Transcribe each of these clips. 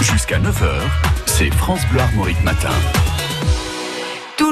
Jusqu'à 9h, c'est France Bleu Armorique Matin.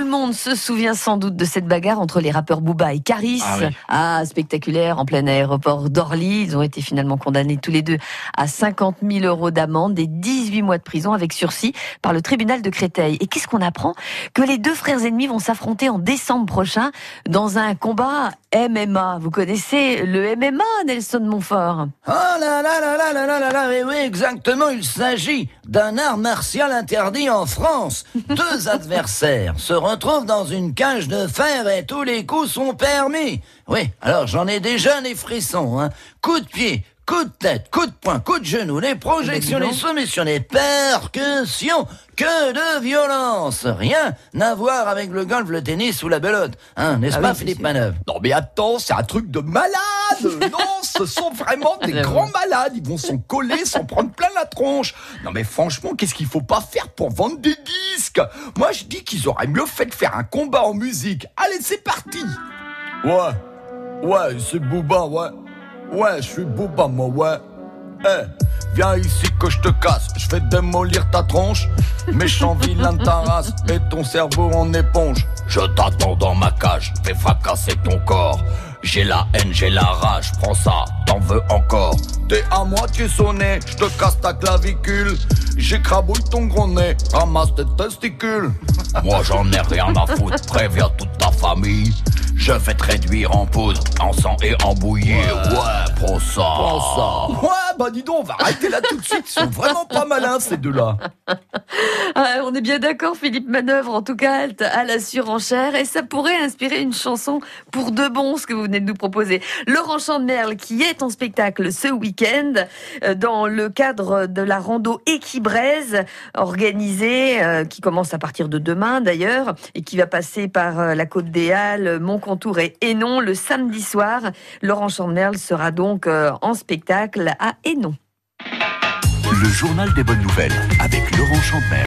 Tout le monde se souvient sans doute de cette bagarre entre les rappeurs Booba et Caris. Ah oui. Ah, spectaculaire, en plein aéroport d'Orly. Ils ont été finalement condamnés tous les deux à 50 000 euros d'amende et 18 mois de prison avec sursis par le tribunal de Créteil. Et qu'est-ce qu'on apprend? Que les deux frères ennemis vont s'affronter en décembre prochain dans un combat MMA. Vous connaissez le MMA, Nelson Montfort? Oh là là là là là là là là, mais oui, exactement, il s'agit d'un art martial interdit en France. Deux adversaires se retrouvent dans une cage de fer et tous les coups sont permis. Oui, alors j'en ai déjà les frissons, hein. Coup de pied, coup de tête, coup de poing, coup de genou, les projections, les soumissions, les percussions, que de violence. Rien à voir avec le golf, le tennis ou la belote, hein, n'est-ce Ah pas oui, Philippe. Manœuvre? Non mais attends, c'est un truc de malade Non, ce sont vraiment des grands malades. Ils vont s'en coller, s'en prendre plein la tronche. Non mais franchement, qu'est-ce qu'il faut pas faire pour vendre des disques? Moi je dis qu'ils auraient mieux fait de faire un combat en musique. Allez, c'est parti! Ouais, ouais, c'est Booba, ouais. Ouais, je suis Booba, moi, ouais. Eh, viens ici que je te casse, je vais démolir ta tronche. Méchant vilain de ta race et ton cerveau en éponge. Je t'attends dans ma cage, fais fracasser ton corps J'ai la haine, j'ai la rage, prends ça, t'en veux encore. T'es à moitié sonné, je te casse ta clavicule. J'écrabouille ton gros nez, ramasse tes testicules. Moi j'en ai rien à foutre, préviens toute ta famille je vais te réduire en poudre, en sang et en bouillie. Ouais, prends ça. Ouais, bah dis donc, on va arrêter là tout de suite. Ils sont vraiment pas malins, ces deux-là. Ah, on est bien d'accord, Philippe Manœuvre, en tout cas, halte à la surenchère. Et ça pourrait inspirer une chanson pour de bon, ce que vous venez de nous proposer. Laurent Chandemerle, qui est en spectacle ce week-end, euh, dans le cadre de la rando Équibraise, organisée, euh, qui commence à partir de demain d'ailleurs, et qui va passer par euh, la Côte des Halles, Montcontour et Hénon le samedi soir. Laurent Chandemerle sera donc euh, en spectacle à Hénon. Le journal des bonnes nouvelles avec Laurent Champmer.